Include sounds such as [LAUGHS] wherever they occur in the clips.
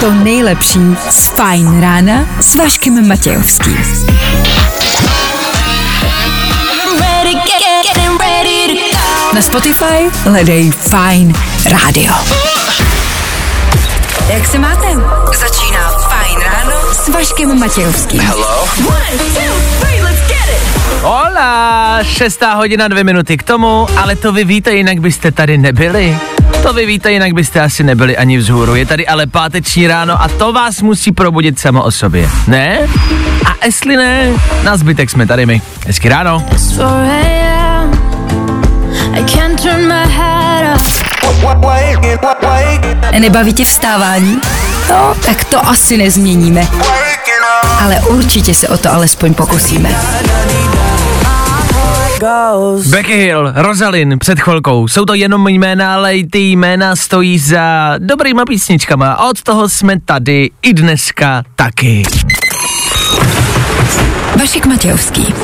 to nejlepší z Fajn rána s Vaškem Matějovským. Na Spotify hledej Fajn rádio. Jak se máte? Začíná Fajn ráno s Vaškem Matějovským. One, two, Hola, šestá hodina, dvě minuty k tomu, ale to vy víte, jinak byste tady nebyli. To vy víte, jinak byste asi nebyli ani vzhůru. Je tady ale páteční ráno a to vás musí probudit samo o sobě. Ne? A jestli ne, na zbytek jsme tady my. Hezky ráno. 4 a.m. I can't turn my head off. Nebaví tě vstávání? No, tak to asi nezměníme. Ale určitě se o to alespoň pokusíme. Becky Hill, Rosalind před chvilkou. Jsou to jenom jména, ale i ty jména stojí za dobrýma písničkama. A od toho jsme tady i dneska taky. Vašek Matějovský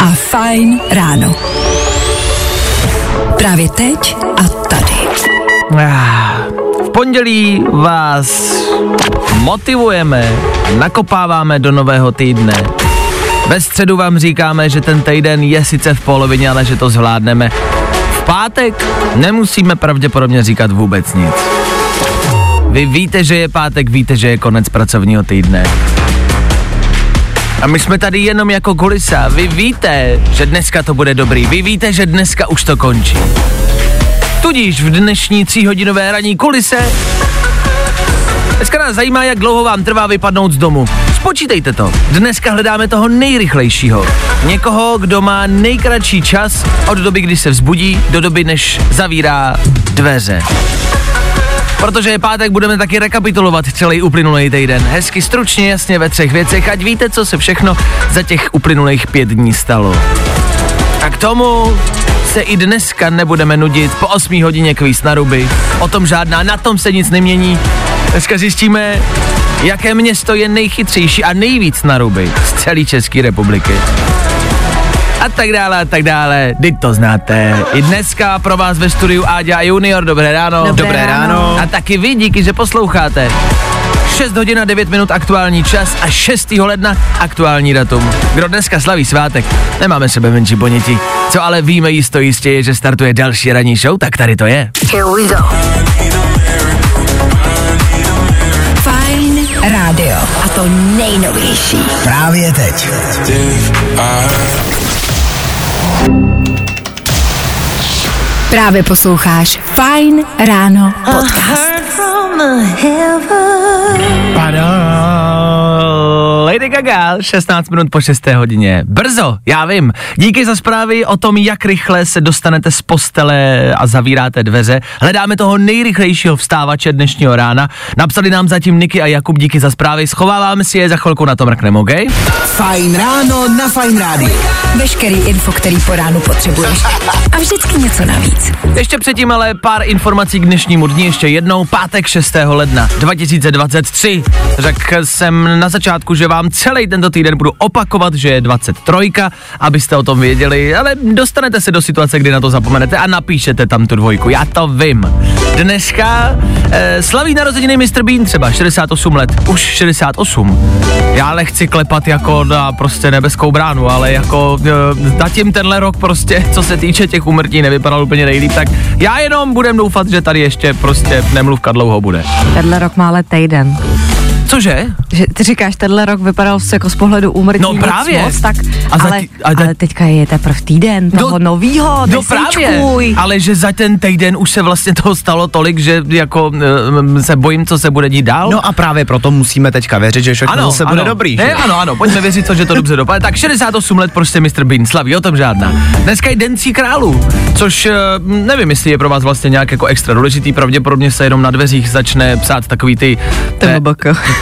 a Fajn ráno. Právě teď a tady. Ah, V pondělí vás motivujeme, nakopáváme do nového týdne. Ve středu vám říkáme, že ten týden je sice v polovině, ale že to zvládneme. V pátek nemusíme pravděpodobně říkat vůbec nic. Vy víte, že je pátek, víte, že je konec pracovního týdne. A my jsme tady jenom jako kulisa. Vy víte, že dneska to bude dobrý. Vy víte, že dneska už to končí. Tudíž v dnešní tříhodinové ranní kulise Dneska nás zajímá, jak dlouho vám trvá vypadnout z domu. Spočítejte to. Dneska hledáme toho nejrychlejšího. Někoho, kdo má nejkratší čas od doby, kdy se vzbudí, do doby, než zavírá dveře. Protože je pátek, budeme taky rekapitulovat celý uplynulý týden. Hezky stručně, jasně ve třech věcech, ať víte, co se všechno za těch uplynulých pět dní stalo. A k tomu se i dneska nebudeme nudit po 8 hodině kvíz na ruby. O tom žádná, na tom se nic nemění. Dneska zjistíme, jaké město je nejchytřejší a nejvíc na ruby z celé České republiky. A tak dále, a tak dále, teď to znáte. I dneska pro vás ve studiu Áďa Junior, dobré ráno. Dobré ráno. A taky vy, díky, že posloucháte. 6 hodin a 9 minut aktuální čas a 6. ledna aktuální datum. Kdo dneska slaví svátek, nemáme sebe menší ponětí. Co ale víme jisto jistě je, že startuje další ranní show, tak tady to je. Here we go. Rádio. A to nejnovější. Právě teď. Právě posloucháš Fajn ráno podcast. Lady Gaga, 16 minut po 6. hodině. Brzo, já vím. Díky za zprávy o tom, jak rychle se dostanete z postele a zavíráte dveře. Hledáme toho nejrychlejšího vstávače dnešního rána. Napsali nám zatím Niky a Jakub, díky za zprávy. Schováváme si je, za chvilku na to mrkneme, OK? Fajn ráno na Fajn rádiu. Veškerý info, který po ránu potřebuješ. A vždycky něco navíc. Ještě předtím ale pár informací k dnešnímu dni. Ještě jednou, pátek 6. ledna 2023. Řekl jsem na začátku, že vám celý tento týden budu opakovat, že je 23, abyste o tom věděli, ale dostanete se do situace, kdy na to zapomenete a napíšete tam tu dvojku. Já to vím. Dneska eh, slaví narozeniny Mr. Bean třeba 68 let. Už 68. Já nechci klepat jako na prostě nebeskou bránu, ale jako eh, zatím tenhle rok prostě, co se týče těch úmrtí, nevypadal úplně nejlíp, tak já jenom budem doufat, že tady ještě prostě nemluvka dlouho bude. Tenhle rok má ale týden. Cože? Že ty říkáš, tenhle rok vypadal jako z pohledu úmrtí No právě. moc, tak, A za ale, ti- a ale teďka je teprve týden toho novýho, no právě, ale že za ten týden už se vlastně toho stalo tolik, že jako eh, se bojím, co se bude dít dál. No a právě proto musíme teďka věřit, že všechno zase bude dobrý. Ne, ano, ano, pojďme věřit to, že to dobře dopadne. Tak 68 let prostě Mr. Bean slaví, o tom žádná. Dneska je Den tří králů, což eh, nevím, jestli je pro vás vlastně nějak jako extra důležitý, pravděpodobně se jenom na dveřích začne psát takový ty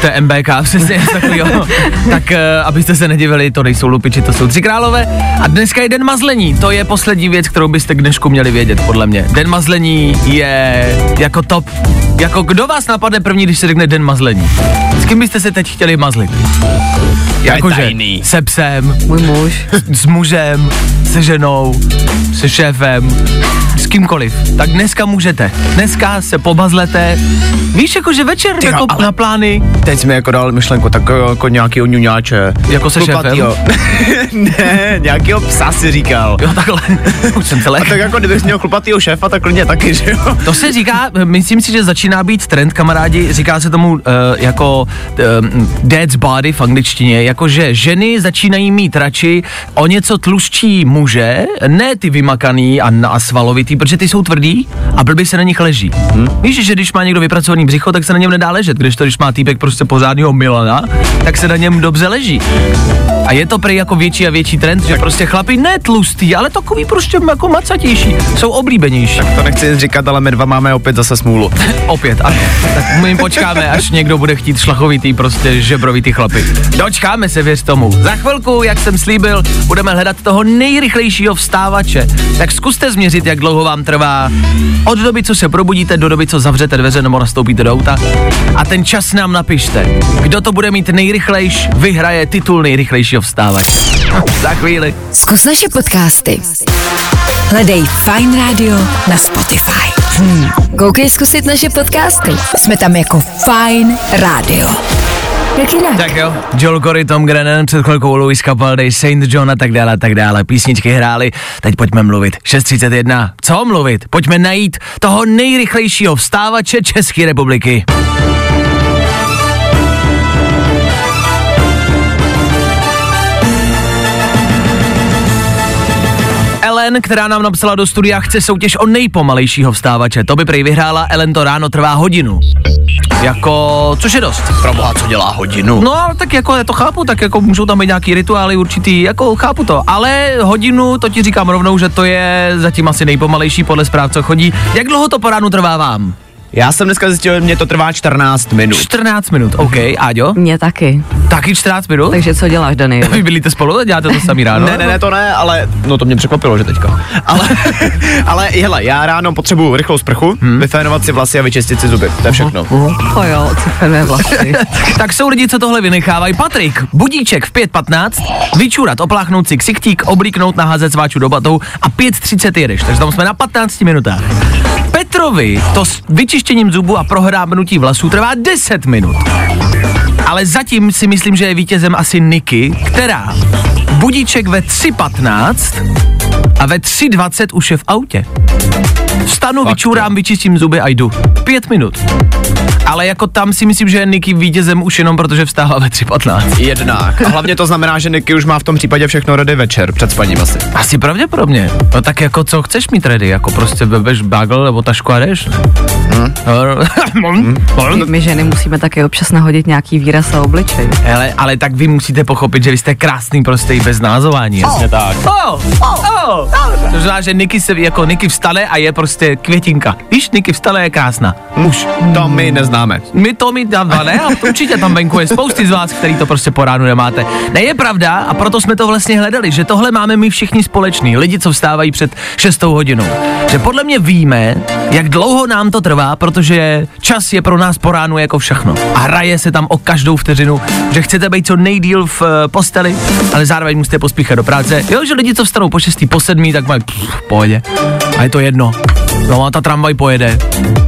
TMBK. TMBK, přesně něco takového. [LAUGHS] tak eh, abyste se nedivili, to nejsou lupiči, to jsou tři králové. A dneska je Den mazlení, to je poslední věc, kterou byste k dnešku měli vědět, podle mě. Den mazlení je jako top. Jako kdo vás napadne první, když se řekne Den mazlení? S kým byste se teď chtěli mazlit? Jakože tajný. se psem, Můj muž. [LAUGHS] s mužem, se ženou, se šéfem, s kýmkoliv. Tak dneska můžete. Dneska se pobazlete. Víš, jakože večer Ty jo, jako ale- na plány. Teď jsme jako dal myšlenku, tak eh, jako nějakýho ňuňáče. Jako se Chlupatýho. [LAUGHS] ne, nějakýho psa si říkal. Jo, takhle. [LAUGHS] Už jsem A celé. tak jako kdybych měl chlupatýho šéfa, tak klidně taky, že jo? To se říká, myslím si, že začíná být trend, kamarádi, říká se tomu uh, jako uh, dad's body v angličtině, jakože ženy začínají mít radši o něco tlustší muže, ne ty vymakaný a, a svalovitý, protože ty jsou tvrdý a blbě se na nich leží. Hm? Víš, že když má někdo vypracovaný břicho, tak se na něm nedá ležet, když to, když má týpek prostě pořádného Milana, tak se na něm dobře leží. A je to prý jako větší a větší trend, že prostě chlapi ne tlustý, ale takový prostě jako macatější, jsou oblíbenější. To nechci říkat, ale my dva máme opět zase smůlu. [LAUGHS] Opět, ano. Tak my jim počkáme, až někdo bude chtít šlachovitý, prostě žebrovitý chlapy. Dočkáme se, věř tomu. Za chvilku, jak jsem slíbil, budeme hledat toho nejrychlejšího vstávače. Tak zkuste změřit, jak dlouho vám trvá od doby, co se probudíte, do doby, co zavřete dveře nebo nastoupíte do auta. A ten čas nám napište. Kdo to bude mít nejrychlejš, vyhraje titul nejrychlejšího vstávače. Za chvíli. Zkus naše podcasty. Hledej Fine Radio na Spotify. Hmm. Koukej zkusit naše podcasty. Jsme tam jako Fine Radio. Jak jinak? Tak jo, Joel Corey, Tom Grennan, před chvilkou Louis Capaldi, Saint John a tak dále a tak dále. Písničky hrály, teď pojďme mluvit. 6.31. Co mluvit? Pojďme najít toho nejrychlejšího vstávače České republiky. Ellen, která nám napsala do studia, chce soutěž o nejpomalejšího vstávače. To by prej vyhrála, Ellen to ráno trvá hodinu. Jako, což je dost. Proboha, co dělá hodinu? No, tak jako já to chápu, tak jako můžou tam být nějaký rituály určitý, jako chápu to, ale hodinu, to ti říkám rovnou, že to je zatím asi nejpomalejší podle zpráv, co chodí. Jak dlouho to po ránu trvá vám? Já jsem dneska zjistil, že mě to trvá 14 minut. 14 minut, OK, Áďo? Mě taky. Taky 14 minut? Takže co děláš, Daniel? [LAUGHS] Vy bydlíte spolu a děláte to samý ráno? Ne, ne, ne, to ne, ale no to mě překvapilo, že teďka. Ale, [LAUGHS] ale hele, já ráno potřebuju rychlou sprchu, hmm. vyfénovat si vlasy a vyčistit si zuby. To je všechno. To jo, cifrné vlasy. [LAUGHS] tak jsou lidi, co tohle vynechávají. Patrik, budíček v 5.15, vyčurat, opláchnout si ksichtík, oblíknout, naházet sváču do batou a 5.30 jedeš, takže tam jsme na 15 minutách. Petrovi to s vyčištěním zubu a prohrábnutí vlasů trvá 10 minut. Ale zatím si myslím, že je vítězem asi Niky, která budíček ve 3.15 a ve 3.20 už je v autě. Vstanu, vyčurám, vyčistím zuby a jdu. Pět minut. Ale jako tam si myslím, že je Niky vítězem už jenom protože vstává ve 3.15. Jednak. A hlavně to znamená, že Niky už má v tom případě všechno ready večer, před spaním asi. Asi pravděpodobně. No tak jako co chceš mít ready? Jako prostě vebeš bagel nebo tašku a jdeš? Hmm. My, my ženy musíme také občas nahodit nějaký výraz a obličej. Ale, ale tak vy musíte pochopit, že vy jste krásný prostě i bez názování. Jasně tak. Oh, oh, oh. To znamená, že Niky se jako Niky vstane a je prostě květinka. Víš, Niky vstane a je krásná. Už. To my neznáme. My to mít tam ne, ale to určitě tam venku je spousty z vás, který to prostě po ránu nemáte. Ne je pravda a proto jsme to vlastně hledali, že tohle máme my všichni společný, lidi, co vstávají před 6 hodinou. Že podle mě víme, jak dlouho nám to trvá, protože čas je pro nás po ránu jako všechno. A hraje se tam o každou vteřinu, že chcete být co nejdíl v eh, posteli, ale zároveň musíte pospíchat do práce. Jo, že lidi, co vstanou po 6. po 7. tak mají pff, v pohodě. A je to jedno. No a ta tramvaj pojede.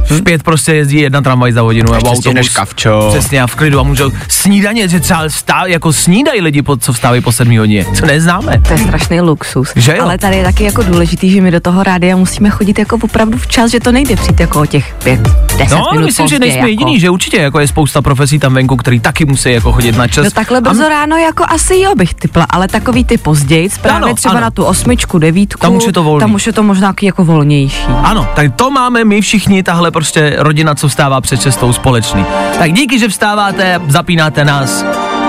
V pět prostě jezdí jedna tramvaj za hodinu nebo Ještě stihneš autobus. kavčo. Přesně a v klidu a můžou snídaně, že třeba vstá, jako snídají lidi, po, co vstávají po sedmí hodině. Co neznáme. To je strašný luxus. Že jo? Ale tady je taky jako důležitý, že my do toho rádia musíme chodit jako opravdu včas, že to nejde přijít jako o těch pět, deset No, minut myslím, že nejsme jako. jediný, že určitě jako je spousta profesí tam venku, který taky musí jako chodit na čas. No takhle A brzo ráno jako asi jo bych typla, ale takový ty později, právě Ano, třeba ano. na tu osmičku, devítku, Tam už je to volný. tam už je to možná jako volnější. Ano, tak to máme my všichni, tahle prostě rodina, co vstává před cestou společný. Tak díky, že vstáváte, zapínáte nás,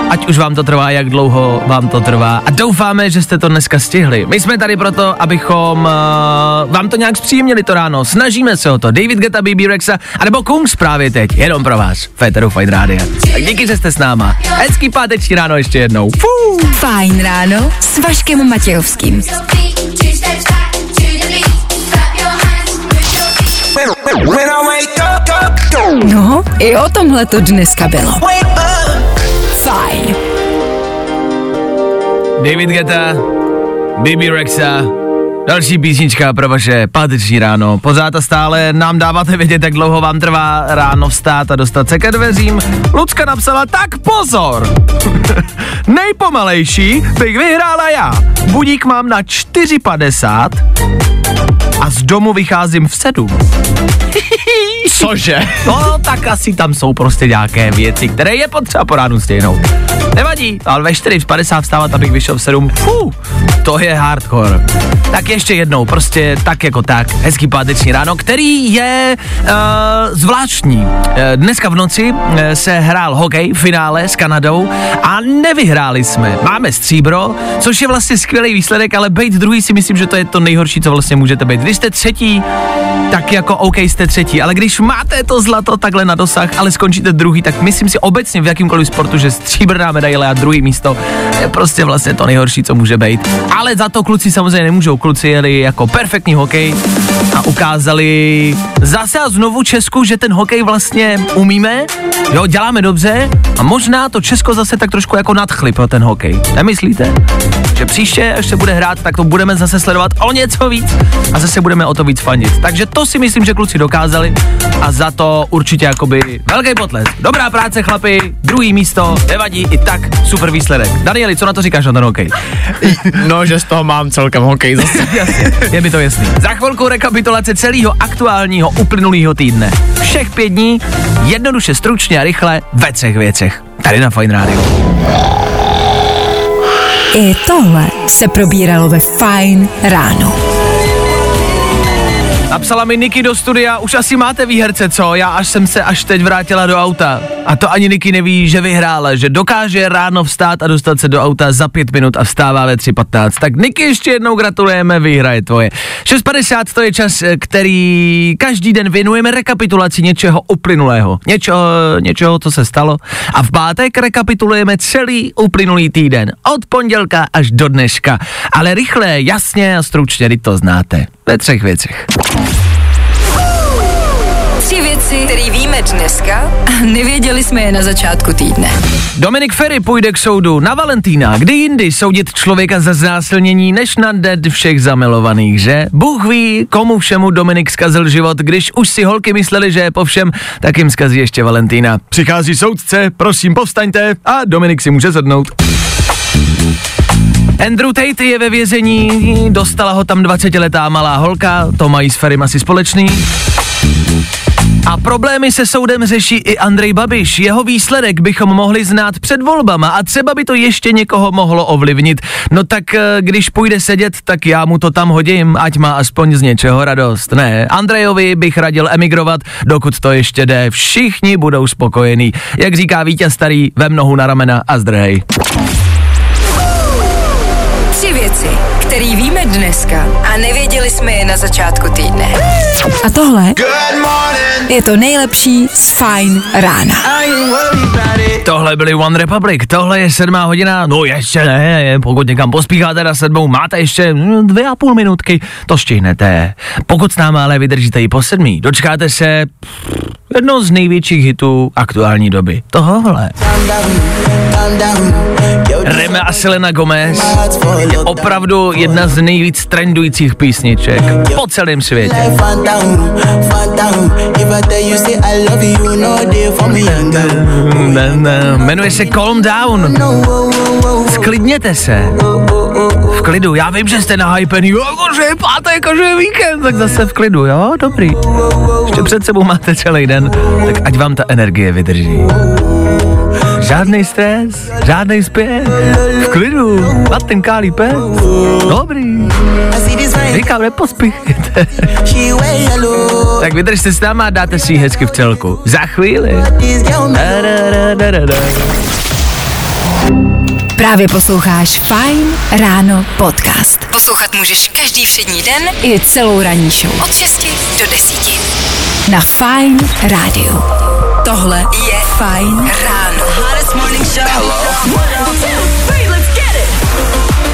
ať už vám to trvá, jak dlouho vám to trvá. A doufáme, že jste to dneska stihli. My jsme tady proto, abychom uh, vám to nějak zpříjemnili to ráno. Snažíme se o to. David Geta, BB Rexa, anebo Kungs právě teď, jenom pro vás. Féteru Fight Radio. Tak díky, že jste s náma. Hezký páteční ráno ještě jednou. Fú. Fajn ráno s Vaškem Matějovským. No, i o tomhle to dneska bylo. Fajn. David Geta, Bibi Rexa, další písnička pro vaše páteční ráno. Pořád a stále nám dáváte vědět, jak dlouho vám trvá ráno vstát a dostat se ke dveřím. Lucka napsala, tak pozor! [LAUGHS] Nejpomalejší bych vyhrála já. Budík mám na 4,50 a z domu vycházím v 7. [LAUGHS] Cože? No, tak asi tam jsou prostě nějaké věci, které je potřeba po ránu stejnou. Nevadí, ale ve 4.50 vstávat, abych vyšel v 7. Fuh, to je hardcore. Tak ještě jednou, prostě tak jako tak, hezký páteční ráno, který je uh, zvláštní. Uh, dneska v noci uh, se hrál hokej v finále s Kanadou a nevyhráli jsme. Máme stříbro, což je vlastně skvělý výsledek, ale být druhý si myslím, že to je to nejhorší, co vlastně můžete být. Když jste třetí, tak jako OK, jste třetí, ale když máte to zlato takhle na dosah, ale skončíte druhý, tak myslím si obecně v jakýmkoliv sportu, že stříbrná medaile a druhý místo je prostě vlastně to nejhorší, co může být. Ale za to kluci samozřejmě nemůžou. Kluci jeli jako perfektní hokej a ukázali zase a znovu Česku, že ten hokej vlastně umíme, jo, děláme dobře a možná to Česko zase tak trošku jako nadchli pro ten hokej. Nemyslíte? Že příště, až se bude hrát, tak to budeme zase sledovat o něco víc a zase budeme o to víc fandit. Takže to si myslím, že kluci dokázali a za to určitě jakoby velký potlesk. Dobrá práce, chlapi, druhý místo, nevadí, i tak super výsledek. Danieli, co na to říkáš na ten hokej? [LAUGHS] No, že z toho mám celkem hokej zase. [LAUGHS] Jasně, je mi to jasný. Za chvilku rekapitulace celého aktuálního uplynulého týdne. Všech pět dní, jednoduše, stručně a rychle, ve třech věcech. Tady na Fine Radio. I tohle se probíralo ve Fine ráno. Napsala mi Niky do studia, už asi máte výherce, co? Já až jsem se až teď vrátila do auta. A to ani Niky neví, že vyhrála, že dokáže ráno vstát a dostat se do auta za pět minut a vstává ve 3.15. Tak Niky ještě jednou gratulujeme, výhra je tvoje. 6.50 to je čas, který každý den věnujeme rekapitulaci něčeho uplynulého. Něčeho, něčeho, co se stalo. A v pátek rekapitulujeme celý uplynulý týden. Od pondělka až do dneška. Ale rychle, jasně a stručně, to znáte. Ve třech věcech. Věci, které víme dneska a nevěděli jsme je na začátku týdne. Dominik Ferry půjde k soudu na Valentína. Kdy jindy soudit člověka za znásilnění, než na dead všech zamilovaných, že? Bůh ví, komu všemu Dominik zkazil život, když už si holky mysleli, že je po všem, tak jim zkazí ještě Valentína. Přichází soudce, prosím povstaňte a Dominik si může sednout. Andrew Tate je ve vězení, dostala ho tam 20-letá malá holka, to mají s Ferrym asi společný. A problémy se soudem řeší i Andrej Babiš. Jeho výsledek bychom mohli znát před volbama a třeba by to ještě někoho mohlo ovlivnit. No tak eh, když půjde sedět, tak já mu to tam hodím, ať má aspoň z něčeho radost. Ne, Andrejovi bych radil emigrovat, dokud to ještě jde. Všichni budou spokojení. Jak říká vítěz starý, vem nohu na ramena a zdrhej. Tři věci, které víme dneska a nevěděli jsme je na začátku týdne. A tohle je to nejlepší z Fine rána. Tohle byly One Republic, tohle je sedmá hodina, no ještě ne, pokud někam pospícháte na sedmou, máte ještě mm, dvě a půl minutky, to stihnete. Pokud s náma ale vydržíte i po sedmí, dočkáte se jedno z největších hitů aktuální doby. Tohle. Reme a Selena Gomez je opravdu jedna z nejvíc trendujících písniček po celém světě. Jmenuje se Calm Down. Sklidněte se. V klidu, já vím, že jste nahypený, jakože je pátek, jakože je víkend, tak zase v klidu, jo, dobrý. Ještě před sebou máte celý den, tak ať vám ta energie vydrží. Žádný stres, žádný spěch, v klidu, nad tím kálí pec. Dobrý, říkám, nepospíchejte. Tak vydržte s náma a dáte si hezky v celku. Za chvíli. Da, da, da, da, da. Právě posloucháš Fine Ráno podcast. Poslouchat můžeš každý všední den i celou ranní show. Od 6 do 10. Na Fine Radio. Tohle je Fine Ráno.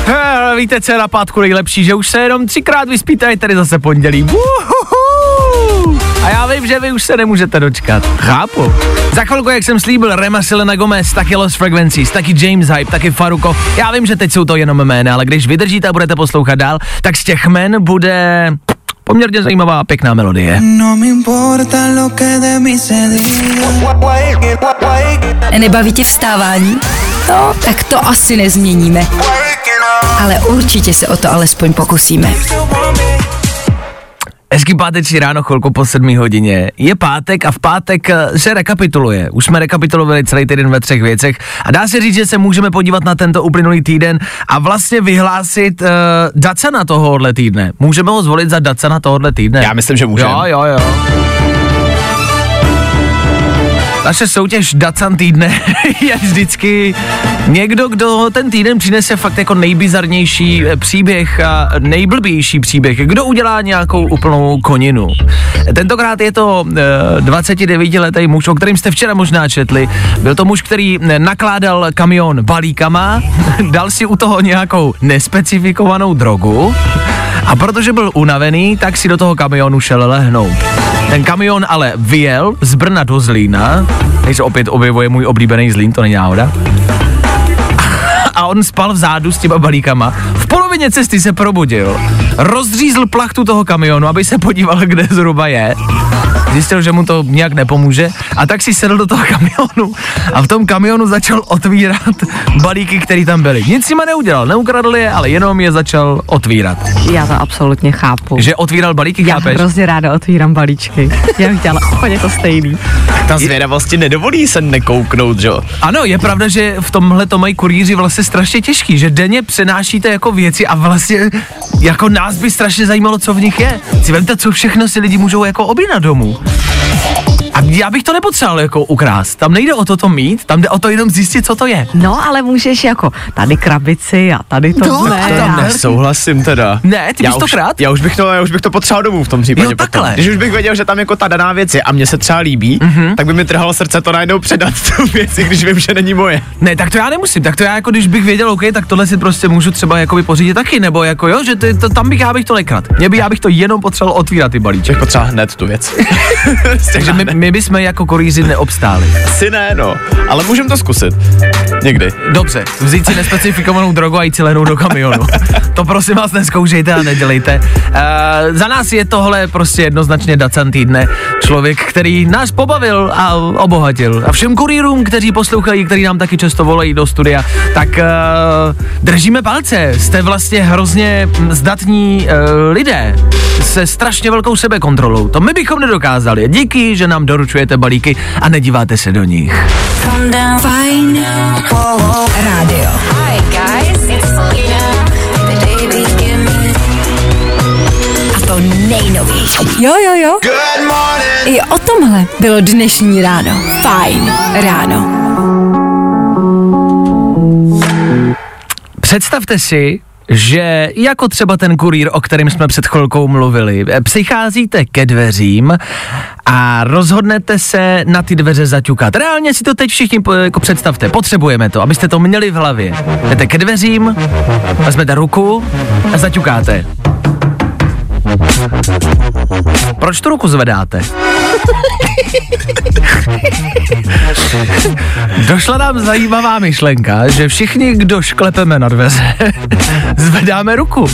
Hele, víte, co je na pátku nejlepší, že už se jenom třikrát vyspíte a je tady zase pondělí. Uhuhu. A já vím, že vy už se nemůžete dočkat. Chápu. Za chvilku, jak jsem slíbil, Rema Selena Gomez, taky Lost Frequencies, taky James Hype, taky Faruko. Já vím, že teď jsou to jenom jména, ale když vydržíte a budete poslouchat dál, tak z těch jmen bude poměrně zajímavá a pěkná melodie. No me importa lo que de mí se diga. Nebaví tě vstávání? No, tak to asi nezměníme. Ale určitě se o to alespoň pokusíme. Hezký páteční ráno, chvilku po 7 hodině. Je pátek a v pátek eh, se rekapituluje. Už jsme rekapitulovali celý týden ve třech věcech a dá se říct, že se můžeme podívat na tento uplynulý týden a vlastně vyhlásit uh, Dacana tohohle týdne. Můžeme ho zvolit za Dacana tohohle týdne. Já myslím, že můžeme. Jo, jo, jo. Naše soutěž Dacan týdne [LAUGHS] je vždycky někdo, kdo ten týden přinese fakt jako nejbizarnější eh, příběh a nejblbější příběh. Kdo udělá nějakou úplnou koninu. Tentokrát je to eh, 29-letý muž, o kterým jste včera možná četli. Byl to muž, který eh, nakládal kamion balíkama, [LAUGHS] dal si u toho nějakou nespecifikovanou drogu a protože byl unavený, tak si do toho kamionu šel lehnout. Ten kamion ale vyjel z Brna do Zlína, se opět objevuje můj oblíbený Zlín, to není náhoda. [LAUGHS] A on spal vzadu s těma balíkama. V polovině cesty se probudil, rozřízl plachtu toho kamionu, aby se podíval, kde zhruba je. Zjistil, že mu to nějak nepomůže a tak si sedl do toho kamionu a v tom kamionu začal otvírat balíky, které tam byly. Nic s nima neudělal, neukradl je, ale jenom je začal otvírat. Já to absolutně chápu. Že otvíral balíky, Já chápeš? hrozně ráda otvírám balíčky. Já bych dělala úplně to stejný. Ta zvědavosti nedovolí se nekouknout, že jo? Ano, je pravda, že v tomhle to mají kurýři vlastně strašně těžký, že denně přenášíte jako věci a vlastně jako nás by strašně zajímalo, co v nich je. Si vemte, co všechno si lidi můžou jako objednat domů. A já bych to nepotřeboval jako ukrást. Tam nejde o to to mít, tam jde o to jenom zjistit, co to je. No, ale můžeš jako tady krabici a tady to No, a tam ne. Souhlasím teda. Ne, ty já bys to už, krát? já už bych to, já už bych to potřeboval domů v tom případě. Jo, potom. takhle. Když už bych věděl, že tam jako ta daná věc je a mně se třeba líbí, mm-hmm. tak by mi trhalo srdce to najednou předat tu věc, když vím, že není moje. Ne, tak to já nemusím, tak to já jako když bych věděl, OK, tak tohle si prostě můžu třeba jako pořídit taky, nebo jako jo, že to, to, tam bych já bych to nekrat. Mě by já bych to jenom potřeboval otvírat ty balíčky. Bych potřeboval hned tu věc. [LAUGHS] Takže my, my bychom jako kurýři neobstáli. Asi ne, no. Ale můžeme to zkusit. Někdy. Dobře, vzít si nespecifikovanou drogu a jít si lehnout do kamionu. To prosím vás neskoušejte a nedělejte. Uh, za nás je tohle prostě jednoznačně Dacan týdne. Člověk, který nás pobavil a obohatil. A všem kurýrům, kteří poslouchají, kteří nám taky často volají do studia, tak uh, držíme palce. Jste vlastně hrozně zdatní uh, lidé se strašně velkou sebekontrolou. To my bychom nedokázali. Díky, že nám doručujete balíky a nedíváte se do nich. Fajn rádio. Hi guys, it's Selena. The day begins. A to nejnovější. Jo, jo, jo. I o tomhle bylo dnešní ráno. Fajn ráno. Představte si, že jako třeba ten kurýr, o kterém jsme před chvilkou mluvili, eh, přicházíte ke dveřím a rozhodnete se na ty dveře zaťukat. Reálně si to teď všichni jako představte, potřebujeme to, abyste to měli v hlavě. Jdete ke dveřím, vezmete ruku a zaťukáte. Proč tu ruku zvedáte? Došla nám zajímavá myšlenka, že všichni, kdo šklepeme na dveře, zvedáme ruku.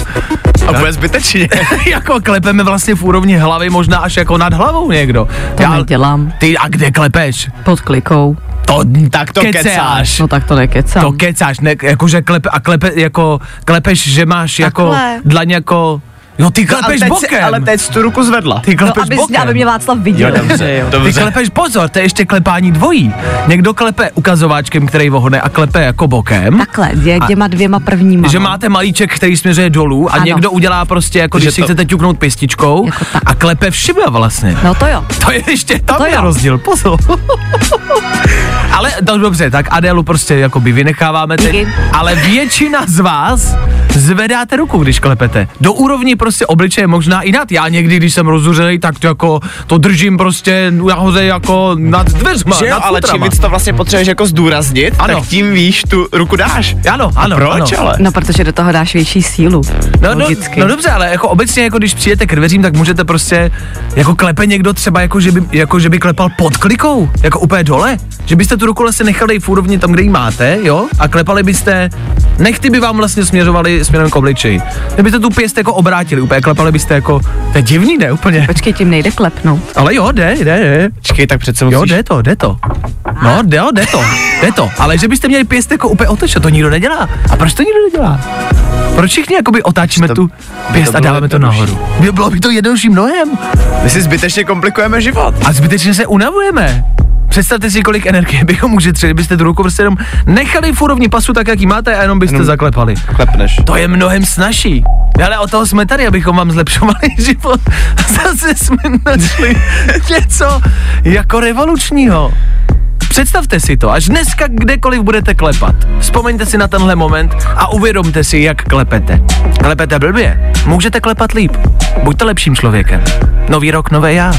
A bude zbytečně. [LAUGHS] jako klepeme vlastně v úrovni hlavy, možná až jako nad hlavou někdo. To nedělám. Ty a kde klepeš? Pod klikou. To, Tak to kecáš. kecáš. No tak to nekecám. To kecáš, ne, jakože klepe, a klepe, jako, klepeš, že máš jako Takhle. dlaň jako, jo ty ale, klepeš teď bokem. si, ale teď tu ruku zvedla. ty No, klepeš aby, bokem. aby mě Václav viděl. Jo, dobře, jo. Ty dobře. klepeš pozor, to je ještě klepání dvojí. Někdo klepe ukazováčkem, který vohne a klepe jako bokem. Takhle, A- těma dvěma prvníma. Že no. máte malíček, který směřuje dolů a Ano. někdo udělá prostě jako, Že když si to- chcete ťuknout pěstičkou Jako tak. a klepe všima vlastně. No to jo. To je ještě, tam To je jo. rozdíl, pozor. [LAUGHS] ale to dobře, tak Adélu prostě jakoby vynecháváme teď, ale většina z vás zvedáte ruku, když klepete. Do úrovni prostě prostě obličeje možná i nad. Já někdy, když jsem rozuřený, tak to jako to držím prostě nahoře jako nad dveřma, Že jo, nad ale čím víc to vlastně potřebuješ jako zdůraznit, Ano. tak tím víš tu ruku dáš. Ano, ano, Proč ano. ale? No, protože do toho dáš větší sílu. No, no, no dobře, ale jako obecně, jako když přijete k dveřím, tak můžete prostě, jako klepe někdo třeba, jako že by, jako že by klepal pod klikou, jako úplně dole, že byste tu ruku vlastně nechali v úrovni tam, kde ji máte, jo, a klepali byste, nechty by vám vlastně směřovali směrem k obličeji. Kdybyste tu pěst jako obrátili, úplně klepali byste jako, to je divný, ne, úplně. Počkej, tím nejde klepnout. Ale jo, jde, jde, jde. Počkej, tak přece Jo, musíš... jde to, jde to. No, jde, jo, jde to, jde to. Ale že byste měli pěst jako úplně otočit, to nikdo nedělá. A proč to nikdo nedělá? Proč všichni jakoby otáčíme To- tu pěst a dáváme to nahoru? By- Bylo by to jednodušší mnohem. My si zbytečně komplikujeme život. A zbytečně se unavujeme. Představte si, kolik energie bychom ušetřili, kdybyste tu ruku prostě jenom nechali v úrovni pasu tak, jak ji máte a jenom byste Jenom- zaklepali. Klepneš. To je mnohem snažší. Ale o toho jsme tady, abychom vám zlepšovali [LAUGHS] život. Zase jsme našli [LAUGHS] něco jako revolučního. Představte si to, až dneska kdekoliv budete klepat. Vzpomeňte si na tenhle moment a uvědomte si, jak klepete. Klepete blbě, můžete klepat líp. Buďte lepším člověkem. Nový rok, nové já.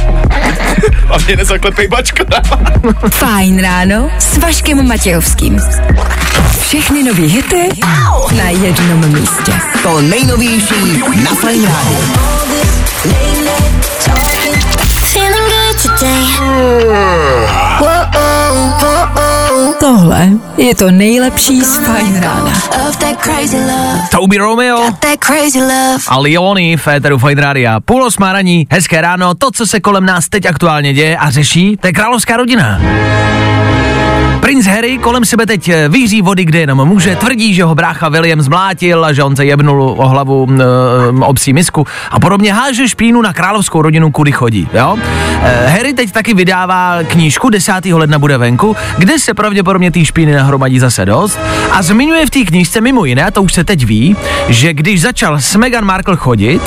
[LAUGHS] A mě nezaklepej bačka. [LAUGHS] Fajn ráno s Vaškem Matějovským. Všechny nový hity na jednom místě. To nejnovější na Fajn rádiu. Today. Tohle je to nejlepší z Fajn rána. Toby Romeo a Leony v Féteru Fine Rádia. Půl osmá raní, hezké ráno, to, co se kolem nás teď aktuálně děje a řeší, to je královská rodina. Princ Harry kolem sebe teď eh, víří vody, kde jenom může, tvrdí, že ho brácha William zmlátil a že on se jebnul o hlavu e, o psí misku a podobně háže špínu na královskou rodinu, kudy chodí, jo. E, Harry teď taky vydává knížku, 10. ledna bude venku, kde se pravděpodobně té špíny nahromadí zase dost a zmiňuje v té knížce mimo jiné, a to už se teď ví, že když začal s Meghan Markle chodit,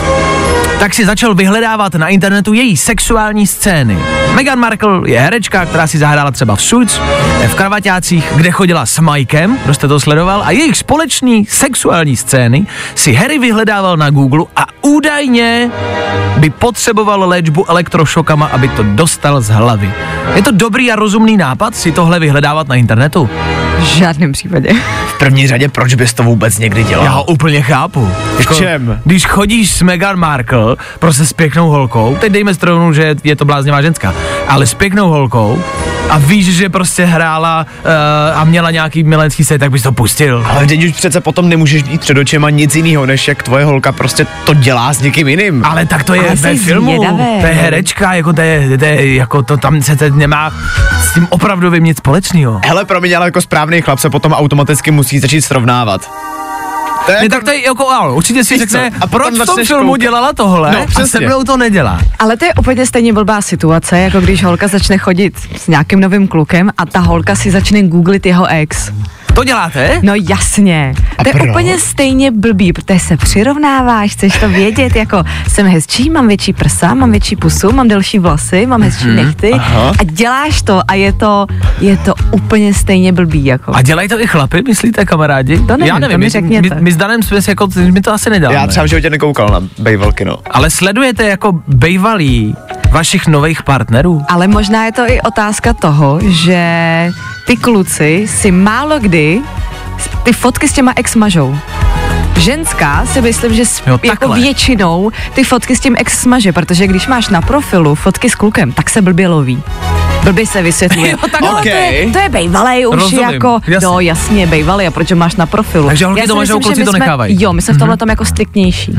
tak si začal vyhledávat na internetu její sexuální scény. Meghan Markle je herečka, která si zahrála třeba v Suits, v kravaťácích, kde chodila s Mikem, kdo jste to sledoval, a jejich společný sexuální scény si Harry vyhledával na Google a údajně by potřeboval léčbu elektrošokama, aby to dostal z hlavy. Je to dobrý a rozumný nápad si tohle vyhledávat na internetu? V žádném případě. V první řadě, proč bys to vůbec někdy dělal? Já ho úplně chápu. Jako, čem? Když chodíš s Meghan Markle, prostě s pěknou holkou, teď dejme stranu, že je to bláznivá ženská, ale s pěknou holkou a víš, že prostě hrála uh, a měla nějaký milenský set, tak bys to pustil. Ale teď už přece potom nemůžeš mít před očima nic jiného, než jak tvoje holka prostě to dělá s někým jiným. Ale tak to je Ale ve filmu, zvědavý. to je herečka, jako to je, to je jako to tam se teď nemá s tím opravdovým nic společného. Hele, promiň, ale jako správný chlap se potom automaticky musí začít srovnávat. To je Ne, jako, tak to je jako, ano, určitě si řekne, a proč v tom filmu koukat. dělala tohle No, a se přesně. mnou to nedělá. Ale to je úplně stejně blbá situace, jako když holka začne chodit s nějakým novým klukem a ta holka si začne googlit jeho ex. To děláte? No jasně. A to je proč? úplně stejně blbý, protože se přirovnáváš, chceš to vědět, jako jsem hezčí, mám větší prsa, mám větší pusu, mám delší vlasy, mám hezčí Mhm, nechty aha. a děláš to a je to, je to úplně stejně blbý, jako. A dělají to i chlapy, myslíte, kamarádi? To nevím, Já to nevím, mi my, řekněte. my, my s Danem jsme si jako, my to asi neděláme. já třeba v životě nekoukal na bejvalky, no. Ale sledujete jako bejvalí vašich nových partnerů? Ale možná je to i otázka toho, že ty kluci si málo kdy ty fotky s těma ex mažou. Ženská si myslím, že s, Jo, jako většinou ty fotky s tím ex smaže, protože když máš na profilu fotky s klukem, tak se blbě loví. Blbě se vysvětluje. Jo, takhle. no, to, je, to je bejvalej už Rozumím, jako, jasně. no jasně, bejvalej, a proč ho máš na profilu? Takže holky to si mažou, kluci to nechávají. Jo, my jsme v tomhle tom jako striktnější.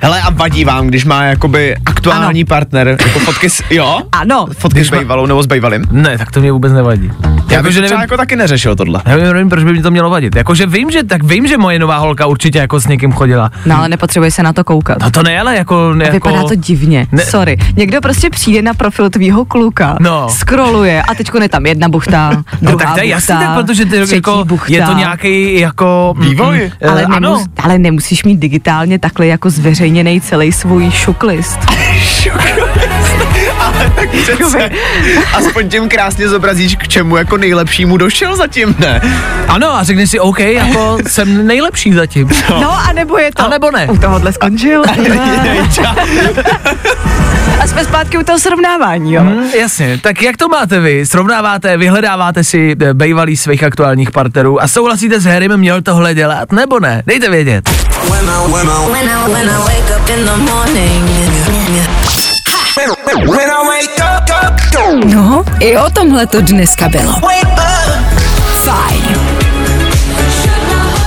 Hele, a vadí vám, když má jakoby aktuální Ano. partner, jako fotky s, jo? Ano. Fotky s bejvalou nebo s bejvalým? Ne, tak to mě vůbec nevadí. Já Jako, bych že nevím, jako taky neřešil tohle. já nevím, proč by mi to mělo vadit. Jakože vím, že, tak vím, že moje nová holka určitě jako s někým chodila. No ale nepotřebuje se na to koukat. No to ne, ale jako... Jako Vypadá to divně. Ne- Ne. Sorry. Někdo prostě přijde na profil tvýho kluka, No. Scrolluje a teďko je tam jedna buchta, [LAUGHS] No druhá tak to je jasný, buchta, tak protože ty, třetí jako, buchta. je to nějaký jako... Vývoj. mm, ale, eh, ano. nemus, ale nemusíš mít digitálně takhle jako zveřejněný celý svůj šuklist. [LAUGHS] tak [LAUGHS] přece, aspoň tím krásně zobrazíš, k čemu jako nejlepšímu došel zatím, ne? Ano, a řekneš si, OK, jako jsem nejlepší zatím. No, a nebo je to... A nebo ne. U tohohle skončil. A jsme zpátky u toho srovnávání, jo. Hmm, jasně, tak jak to máte vy? Srovnáváte, vyhledáváte si eh, bývalý svých aktuálních partnerů a souhlasíte s Harrym, měl tohle dělat, nebo ne? Dejte vědět. No, i o tomhle to dneska bylo. Fajn.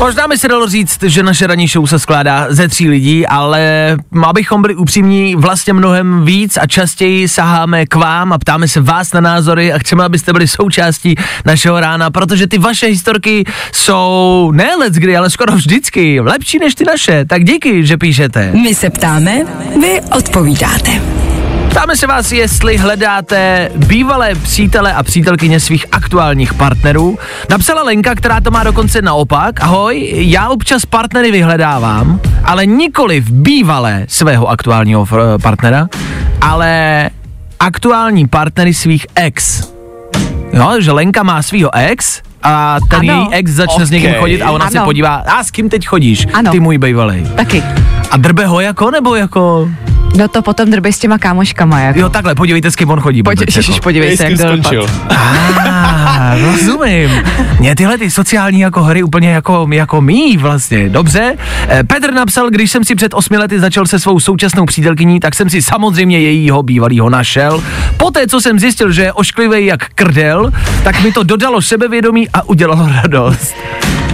Možná by se dalo říct, že naše ranní show se skládá ze tří lidí, ale abychom byli upřímní, vlastně mnohem víc a častěji saháme k vám a ptáme se vás na názory a chceme, abyste byli součástí našeho rána, protože ty vaše historky jsou ne let's kdy, ale skoro vždycky lepší než ty naše. Tak díky, že píšete. My se ptáme, vy odpovídáte. Ptáme se vás, jestli hledáte bývalé přítele a přítelkyně svých aktuálních partnerů. Napsala Lenka, která to má dokonce naopak. Ahoj, já občas partnery vyhledávám, ale nikoli v bývalé svého aktuálního fr- partnera, ale aktuální partnery svých ex. Jo, že Lenka má svého ex a ten Ano. její ex začne s někým chodit a ona se Ano. podívá, a s kým teď chodíš, Ano. ty můj bývalý. Taky. A drbe ho jako, nebo jako, No to potom drbej s těma kámoškama, jako. jo takhle, podívejte, s kým on chodí. Pojď, ježiš, jako. podívej se, jak to dopadlo. Ah, rozumím. Mě tyhle ty sociální jako hry úplně jako, jako mý vlastně. Dobře. Eh, Petr napsal, když jsem si před osmi lety začal se svou současnou přítelkyní, tak jsem si samozřejmě jejího bývalýho našel. Poté, co jsem zjistil, že je ošklivý jak krdel, tak mi to dodalo sebevědomí a udělalo radost.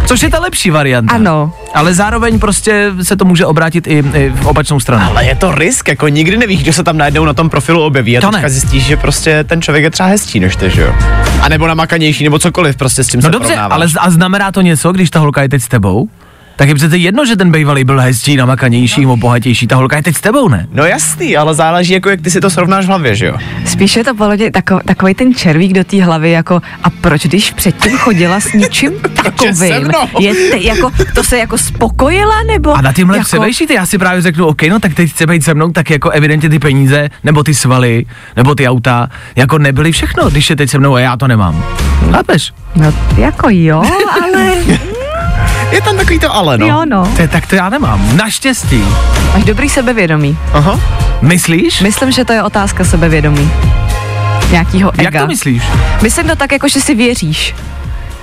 Což je ta lepší varianta. Ano. Ale zároveň prostě se to může obrátit i, i v opačnou stranu. Ale je to risk, jako nikdy nevíš, kdo se tam najednou na tom profilu objeví a To teďka ne. zjistíš, že prostě ten člověk je třeba hezčí než ty, že jo? A nebo namakanější, nebo cokoliv prostě s tím No se dobře, porovnáváš. ale z- a znamená to něco, když ta holka je teď s tebou? Tak je přece jedno, že ten bývalý byl hezčí, namakanější, nebo bohatější, ta holka je teď s tebou, ne? No jasný, ale záleží, jako jak ty si to srovnáš v hlavě, že jo? Spíš je to polodě tako, takový ten červík do té hlavy, jako a proč když předtím chodila s ničím [LAUGHS] takovým? mnou. Je te, jako, to se jako spokojila, nebo? A na tímhle jako, přemýšlíte, já si právě řeknu, OK, no tak teď chce být se mnou, tak jako evidentně ty peníze, nebo ty svaly, nebo ty auta, jako nebyly všechno, když je teď se mnou a já to nemám. Chápeš? No jako jo, ale [LAUGHS] Je tam takový to ale, no. jo no. To, je- tak to já nemám. Naštěstí. Máš dobrý sebevědomí. Aha. Myslíš? Myslím, že to je otázka sebevědomí. Nějakýho ega. Jak to myslíš? Myslím to tak, jako že si věříš.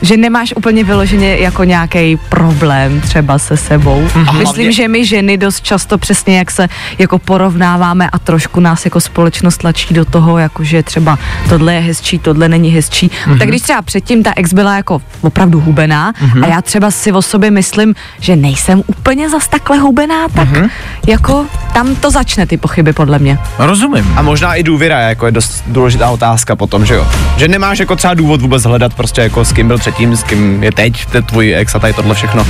Že nemáš úplně vyloženě jako nějaký problém třeba se sebou. Mhm. Mm-hmm. Myslím, že my ženy dost často přesně jak se jako porovnáváme a trošku nás jako společnost tlačí do toho, jako že třeba tohle je hezčí, tohle není hezčí. Mhm. Mm-hmm. Tak když třeba předtím ta ex byla jako opravdu hubená Mhm. mm-hmm. a já třeba si o sobě myslím, že nejsem úplně zas takhle hubená, tak Mhm. mm-hmm. jako tam to začne ty pochyby podle mě. Rozumím. A možná i důvěra jako je dost důležitá otázka potom, že jo? Že nemáš jako třeba důvod vůbec hledat prostě jako s kým byl předtím, s kým je teď, ten tvůj ex a tady tohle všechno.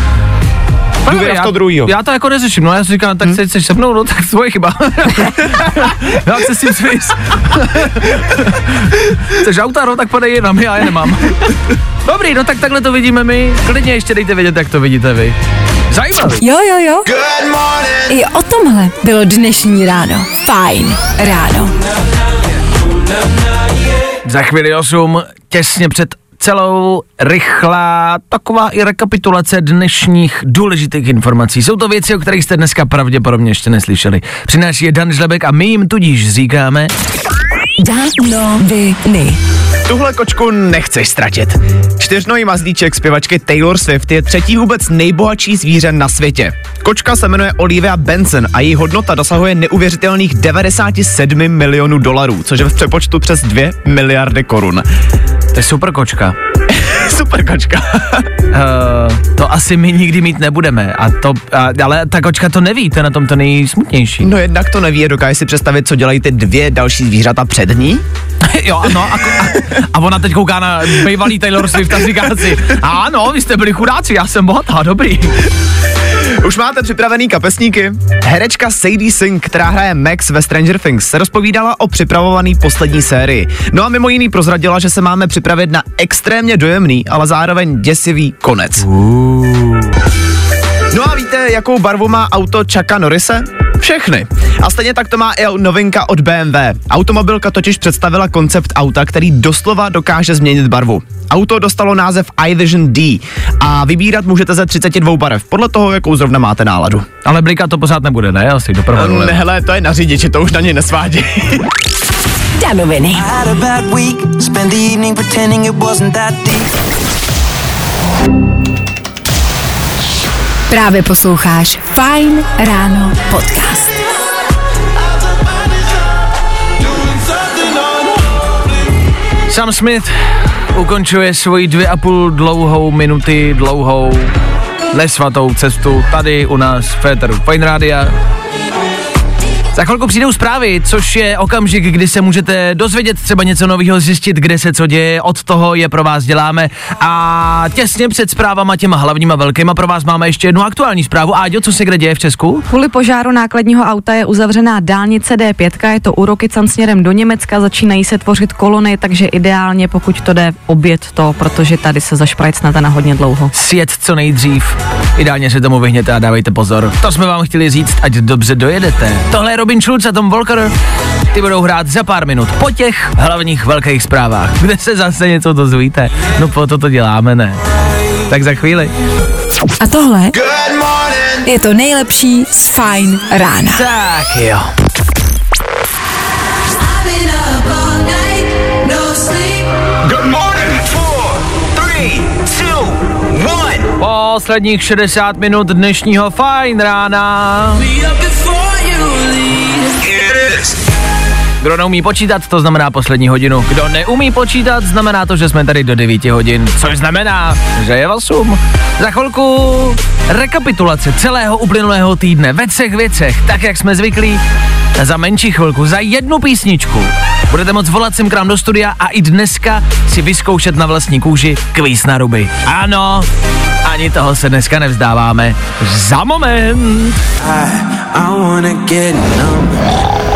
Důvěra v já, to druhýho. Já to jako neřeším, no já si říkám, tak hmm. chceš se mnou, no tak tvoje chyba. [LAUGHS] jak se s tím smíš? Chceš auta, no tak podej je nám, já je nemám. Dobrý, no tak takhle to vidíme my. Klidně ještě dejte vědět, jak to vidíte vy. Zajímavý. Jo, jo, jo. I o tomhle bylo dnešní ráno. Fajn ráno. Za chvíli 8, těsně před celou rychlá taková i rekapitulace dnešních důležitých informací. Jsou to věci, o kterých jste dneska pravděpodobně ještě neslyšeli. Přináší je Dan Žlebek a my jim tudíž říkáme Danoviny. Tuhle kočku nechceš ztratit. Čtyřnohý mazlíček zpěvačky Taylor Swift je třetí vůbec nejbohatší zvíře na světě. Kočka se jmenuje Olivia Benson a její hodnota dosahuje neuvěřitelných 97 milionů dolarů, což je v přepočtu přes 2 miliardy korun. To je super kočka. [LAUGHS] [LAUGHS] Super kočka. Uh, to asi my nikdy mít nebudeme. A to, a, ale ta kočka to neví, to je na tom to nejsmutnější. No jednak to neví, dokáže si představit, co dělají ty dvě další zvířata před ní? [LAUGHS] jo, ano, a, a, a ona teď kouká na bývalý Taylor Swift a říká si, ano, vy jste byli chudáci, já jsem bohatá, dobrý. Už máte připravený kapesníky? Herečka Sadie Sink, která hraje Max ve Stranger Things, se rozpovídala o připravovaný poslední sérii. No a mimo jiný prozradila, že se máme připravit na extrémně dojemný, ale zároveň děsivý konec. A víte, jakou barvu má auto Chucka Norrise? Všechny. A stejně tak to má i novinka od BMW. Automobilka totiž představila koncept auta, který doslova dokáže změnit barvu. Auto dostalo název iVision D a vybírat můžete ze 32 barev, podle toho, jakou zrovna máte náladu. Ale blika to pořád nebude, ne? Asi doprovodu. Ne, hele, to je na řidiči, to už na něj nesvádí. Danoviny. Had a bad week, spent the evening pretending it wasn't that deep. Právě posloucháš Fine Ráno podcast. Sam Smith ukončuje svoji dvě a půl dlouhou minuty dlouhou nesvatou cestu tady u nás v Féteru Fine Rádia. Za chvilku přijdou zprávy, což je okamžik, kdy se můžete dozvědět třeba něco nového, zjistit, kde se co děje, od toho je pro vás děláme. A těsně před zprávama těma hlavníma velkýma pro vás máme ještě jednu aktuální zprávu. Áďo, co se kde děje v Česku? Kvůli požáru nákladního auta je uzavřená dálnice D5, je to u Rokycan směrem do Německa, začínají se tvořit kolony, takže ideálně, pokud to jde, obět to, protože tady se zašprajcnete na hodně dlouho. Sjet co nejdřív. Ideálně se tomu vyhněte a dávejte pozor. To jsme vám chtěli říct, ať dobře dojedete. Tohle je Robin Schulz a Tom Volker. Ty budou hrát za pár minut po těch hlavních velkých zprávách, [LAUGHS] kde se zase něco dozvíte. No po to to děláme, ne? Tak za chvíli. A tohle je to nejlepší z Fine Rána. Tak jo. Good morning. Four, three, two, one. Posledních 60 minut dnešního fajn rána. It is. Kdo neumí počítat, to znamená poslední hodinu. Kdo neumí počítat, znamená to, že jsme tady do 9 hodin. Což znamená, že je 8. Za chvilku rekapitulace celého uplynulého týdne ve třech věcech, tak jak jsme zvyklí. Za menší chvilku, za jednu písničku. Budete moct volat sem k nám do studia a i dneska si vyzkoušet na vlastní kůži kvíz na ruby. Ano, ani toho se dneska nevzdáváme. Za moment. I numb.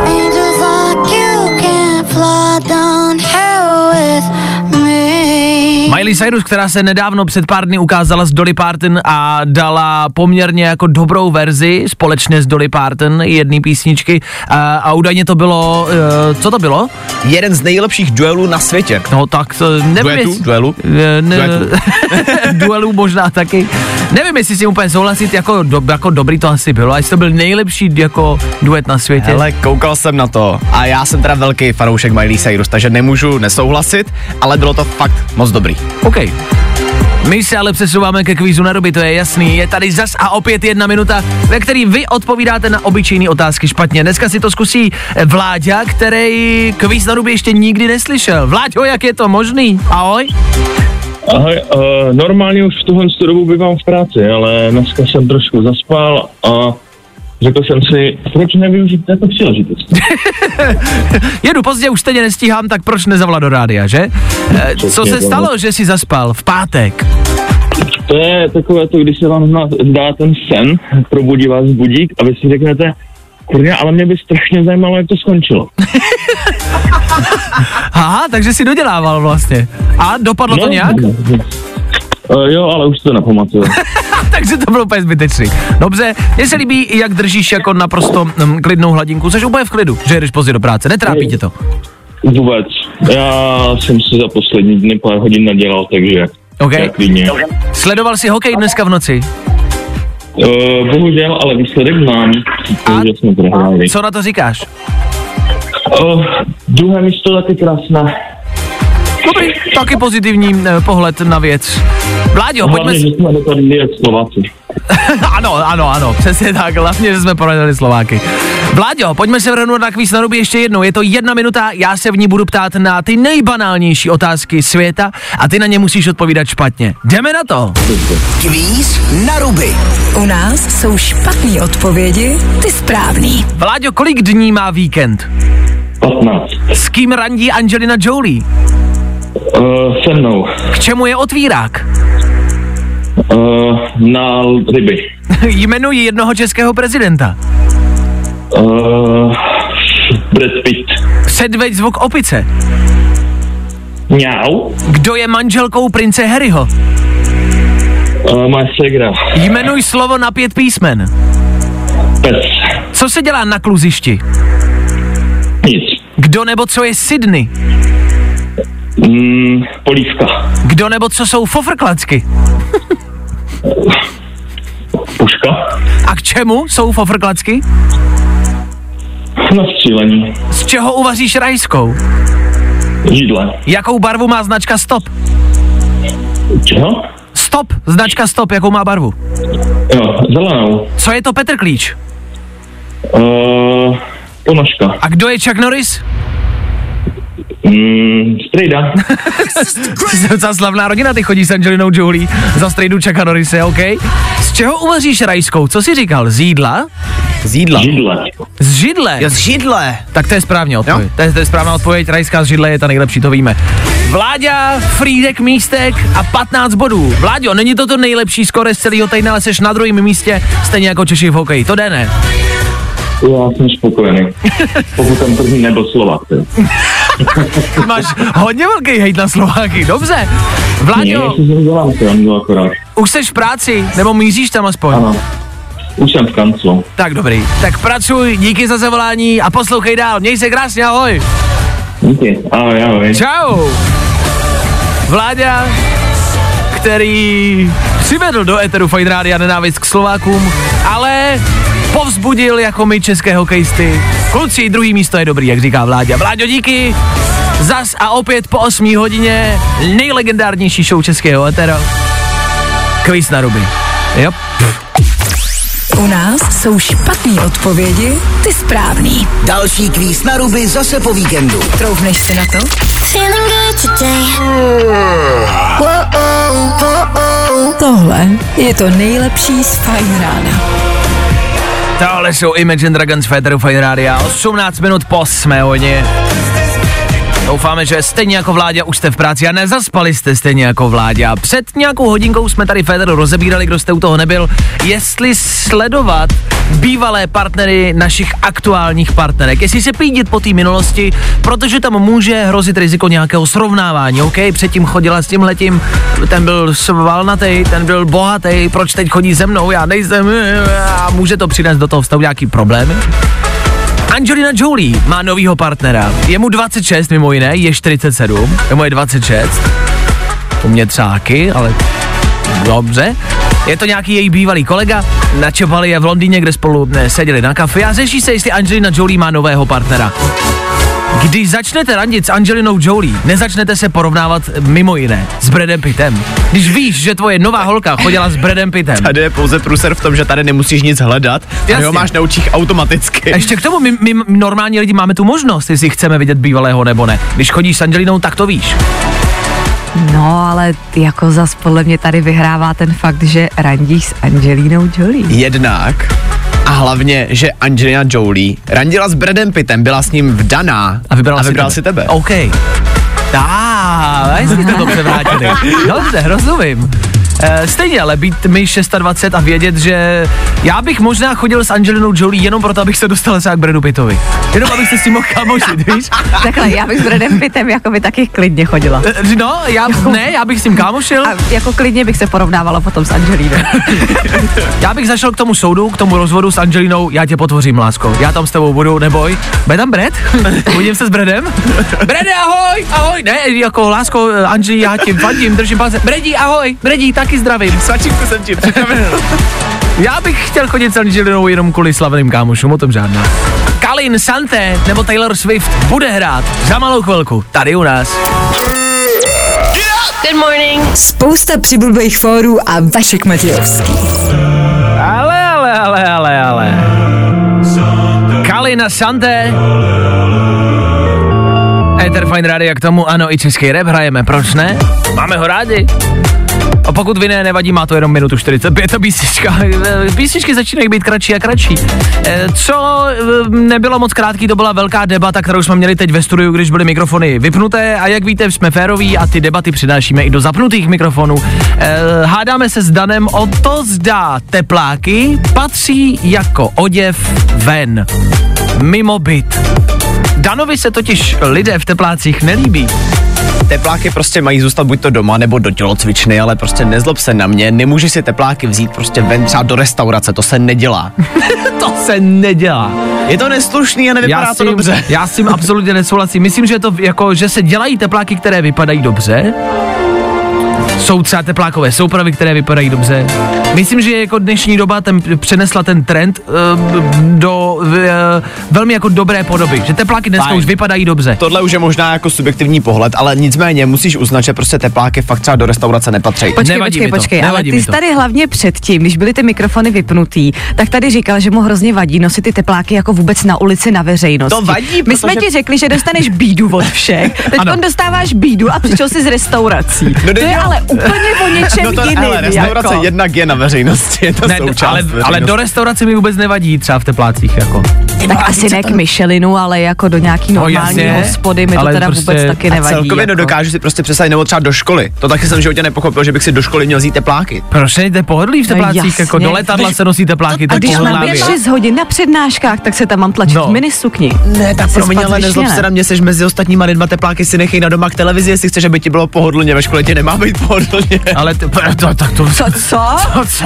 Miley Cyrus, která se nedávno před pár dny ukázala s Dolly Parton a dala poměrně jako dobrou verzi společně s Dolly Parton jedné písničky a, a údajně to bylo, uh, co to bylo? Jeden z nejlepších duelů na světě. No tak to nevím, Duetu? jestli- Duelu? Eh, Ne, Duetu. [LAUGHS] duelů možná taky. Nevím, jestli si úplně souhlasit, jako, do, jako dobrý to asi bylo, a jestli to byl nejlepší jako duet na světě. Hele, koukal jsem na to a já jsem teda velký fanoušek Miley Cyrus, takže nemůžu nesouhlasit, ale bylo to fakt moc dobrý. OK. My se ale přesouváme ke kvízu na doby, to je jasný. Je tady zas a opět jedna minuta, ve který vy odpovídáte na obyčejné otázky špatně. Dneska si to zkusí Vláďa, který kvíz na doby ještě nikdy neslyšel. Vláďo, jak je to možný? Ahoj. Ahoj, uh, normálně už v tuhle dobu bývám v práci, ale dneska jsem trošku zaspal a řekl jsem si, proč nevyužít této příležitosti. [LAUGHS] Jedu pozdě, už stejně nestíhám, tak proč nezavolat do rádia, že? E, co Přesně se tak. stalo, že jsi zaspal v pátek? To je takové to, když se vám zdá ten sen, probudí vás budík a vy si řeknete, kurňa, ale mě by strašně zajímalo, jak to skončilo. [LAUGHS] Aha, takže si dodělával vlastně. A dopadlo to nějak? Uh, jo, ale už to nepamatuju. [LAUGHS] takže to bylo úplně zbytečný. Dobře, mně se líbí, jak držíš jako naprosto mm, klidnou hladinku. Jsi úplně v klidu, že jdeš pozdě do práce, netrápí tě to. Vůbec. Já jsem si za poslední dny pár hodin nadělal, takže OK. tak klidně. Sledoval jsi hokej dneska v noci? Uh, bohužel, ale výsledek znám, protože jsme prohráli. Co na to říkáš? Uh, druhé místo taky krásné. Dobrý, taky pozitivní eh, pohled na věc. Vláďo, pojďme... Hlavně, s- že jsme dopadli jak Slováci. [LAUGHS] ano, ano, ano, přesně tak, hlavně, že jsme poradili Slováky. Vláďo, pojďme se vrhnout na kvíz na ruby ještě jednou. Je to jedna minuta, já se v ní budu ptát na ty nejbanálnější otázky světa a ty na ně musíš odpovídat špatně. Jdeme na to. Kvíz na ruby. U nás jsou špatné odpovědi, ty správný. Vláďo, kolik dní má víkend? 15. S kým randí Angelina Jolie? Uh, se mnou. K čemu je otvírák? Uh, na ryby. [LAUGHS] Jmenuji jednoho českého prezidenta. Uh, Brad Pitt. Předveď zvuk opice. Mňau. Kdo je manželkou prince Harryho? Uh, moje segra. Jmenuj slovo na pět písmen. Pes. Co se dělá na kluzišti? Nic. Kdo nebo co je Sydney? Mm, polívka. Kdo nebo co jsou fofrklacky? Puška. A k čemu jsou fofrklacky? Na střílení. Z čeho uvaříš rajskou? Židle. Jakou barvu má značka Stop? Čeho? Stop, značka Stop, jakou má barvu? Jo, zelenou. Co je to Petr Klíč? Uh, ponožka. A kdo je Chuck Norris? Mm, strejda. [LAUGHS] Za slavná rodina, ty chodí s Angelinou Jolie za strejdu Chucka Norrise, OK? Z čeho uvaříš rajskou? Co jsi říkal? Z jídla? Z jídla. Židle. Z židle? Jo, z židle. Tak to je správně odpověď. To je, to je správná odpověď, rajská z židle je ta nejlepší, to víme. Vláďa, Frídek, Místek a 15 bodů. Vláďo, není to to nejlepší skore z celého týdne, ale seš na druhém místě, stejně jako Češi v hokeji. To jde ne. Já jsem spokojený. Pokud ten první nebyl Slovak. Ty. [LAUGHS] Máš hodně velký hejt na Slováky, dobře. Vláďo, už seš v práci, nebo míříš tam aspoň? Ano. Už jsem v kanclu. Tak dobrý. Tak pracuj, díky za zavolání a poslouchej dál. Měj se krásně, ahoj. Díky. Ahoj, ahoj. Čau. Vláďa, který přivedl do Eteru Fight Rádia nenávist k Slovákům, ale povzbudil jako my české hokejisty. Kluci, druhý místo je dobrý, jak říká Vláďa. Vláďo, díky. Zas a opět po 8 hodině nejlegendárnější show českého Etera. Kvíz na ruby. Jo. U nás jsou špatné odpovědi, ty správný. Další kvíz na ruby zase po víkendu. Troufneš si na to? Tohle je to nejlepší z Fajn rána. Tohle jsou Imagine Dragons Féteru Fine Radio. 18 minut po 8 hodině. Doufáme, že stejně jako vládě už jste v práci a nezaspali jste stejně jako vládě. A před nějakou hodinkou jsme tady Féteru rozebírali, kdo jste u toho nebyl, jestli sledovat bývalé partnery našich aktuálních partnerek, jestli se pídit po té minulosti, protože tam může hrozit riziko nějakého srovnávání, OK? Předtím chodila s tím letím, ten byl svalnatý, ten byl bohatý, proč teď chodí se mnou, já nejsem, a může to přinést do toho vztahu nějaký problémy? Angelina Jolie má novýho partnera. Je mu 26 mimo jiné, je 47, je mu je 26. U mě třáky, ale dobře. Je to nějaký její bývalý kolega, načopali je v Londýně, kde spolu ne, seděli na kafe a řeší se, jestli Angelina Jolie má nového partnera. Když začnete randit s Angelinou Jolie, nezačnete se porovnávat mimo jiné s Bradem Pittem. Když víš, že tvoje nová holka chodila s Bradem Pittem. Tady je pouze průser v tom, že tady nemusíš nic hledat. A Jasně. ho máš na očích automaticky. A ještě k tomu, my, my normální lidi máme tu možnost, jestli chceme vidět bývalého nebo ne. Když chodíš s Angelinou, tak to víš. No, ale jako zas podle mě tady vyhrává ten fakt, že randíš s Angelínou Jolie. Jednak a hlavně, že Angelina Jolie randila s Bradem Pittem, byla s ním vdaná A vybral, a si, vybral tebe. si tebe. OK. Ah, hezky jste to převrátili. [LAUGHS] Dobře, rozumím. E, stejně, ale být mi 26 a vědět, že já bych možná chodil s Angelinou Jolie jenom proto, abych se dostal třeba k Bradu Pittovi. Jenom abych se s tím mohl kamošit, [LAUGHS] víš? Takhle, já bych s Bradem Pittem jako by taky klidně chodila. E, no, já, ne, já bych s tím kámošil. A jako klidně bych se porovnávala potom s Angelínou. [LAUGHS] Já bych zašel k tomu soudu, k tomu rozvodu s Angelinou, já tě potvořím, lásko. Já tam s tebou budu, neboj. Bude tam Brad? Uvidím [LAUGHS] se s Bradem? Brede, ahoj, ahoj. Ne, jako lásko, Angeli, já ti fandím, držím palce. Bredi, ahoj, Bredi, taky zdravím. Svačinku jsem ti připravil. [LAUGHS] Já bych chtěl chodit s Angelinou jenom kvůli slavným kámošům, o tom žádná. Kalin, Santé nebo Taylor Swift bude hrát za malou chvilku tady u nás. Good morning. Spousta přibulbých fórů a Vašek Matějovský. Ale, ale, ale, ale, ale. Kalina Santé. Ether Fine Radio k tomu, ano, i český rap hrajeme, proč ne? Máme ho rádi. A pokud vy ne, nevadí, má to jenom minutu 45 ta písnička. [LAUGHS] Písničky začínají být kratší a kratší. Eh, Co eh, nebylo moc krátký, to byla velká debata, kterou jsme měli teď ve studiu, když byly mikrofony vypnuté a jak víte, jsme féroví a ty debaty přinášíme i do zapnutých mikrofonů. Eh, Hádáme se s Danem o to, zda tepláky patří jako oděv ven. Mimo byt. Danovi se totiž lidé v teplácích nelíbí. Tepláky prostě mají zůstat buď to doma nebo do tělocvičny, ale prostě nezlob se na mě, nemůžeš si tepláky vzít prostě ven třeba do restaurace, to se nedělá. [LAUGHS] To se nedělá. Je to neslušný a nevypadá já to dobře. Já s tím absolutně nesouhlasím. Myslím, že to jako, že se dělají tepláky, které vypadají dobře. Jsou třeba teplákové soupravy, které vypadají dobře. Myslím, že jako dnešní doba ten, přenesla ten trend uh, do uh, velmi jako dobré podoby. Že tepláky dneska Fajn. už vypadají dobře. Tohle už je možná jako subjektivní pohled, ale nicméně musíš uznat, že prostě tepláky fakt třeba do restaurace nepatří. Počkej, Nevadí počkej, mi to, počkej, ale ty jsi tady hlavně předtím, když byly ty mikrofony vypnutý, tak tady říkal, že mu hrozně vadí nosit ty tepláky jako vůbec na ulici na veřejnosti. To vadí, My jsme protože- ti řekli, že dostaneš bídu od všech, [LAUGHS] teď Ano. dostáváš bídu a přišel jsi z restaurací. No, to je jo. ale úplně o něčem [LAUGHS] No to, jiným. hele, restaurace jako. jednak je na veřejnosti, je to Ne, součást ale, ale do restaurace mi vůbec nevadí třeba v teplácích. Jako. Tak asi ne k Michelinu, ale jako do nějaký No, normální jasně, hospody mi to ale teda prostě- vůbec taky A nevadí. celkově jako. nedokážu si prostě představit, nebo třeba do školy. To taky jsem životě nepochopil, že bych si do školy měl vzít tepláky. Proč nejde pohodlí v No teplácích? jasně. jako do letadla se nosí tepláky, to A je když mám pohodlná být věc. 6 hodin na přednáškách, tak se tam mám tlačit No. v minisukni. Ne, tak pro mě ale nezlob ne. se na mě, seš mezi ostatníma lidma tepláky si nechej na doma k televizi, jestli chceš, aby ti bylo pohodlně, ve škole ti nemá být pohodlně. Ale ty, to, tak to, Co, co? to co?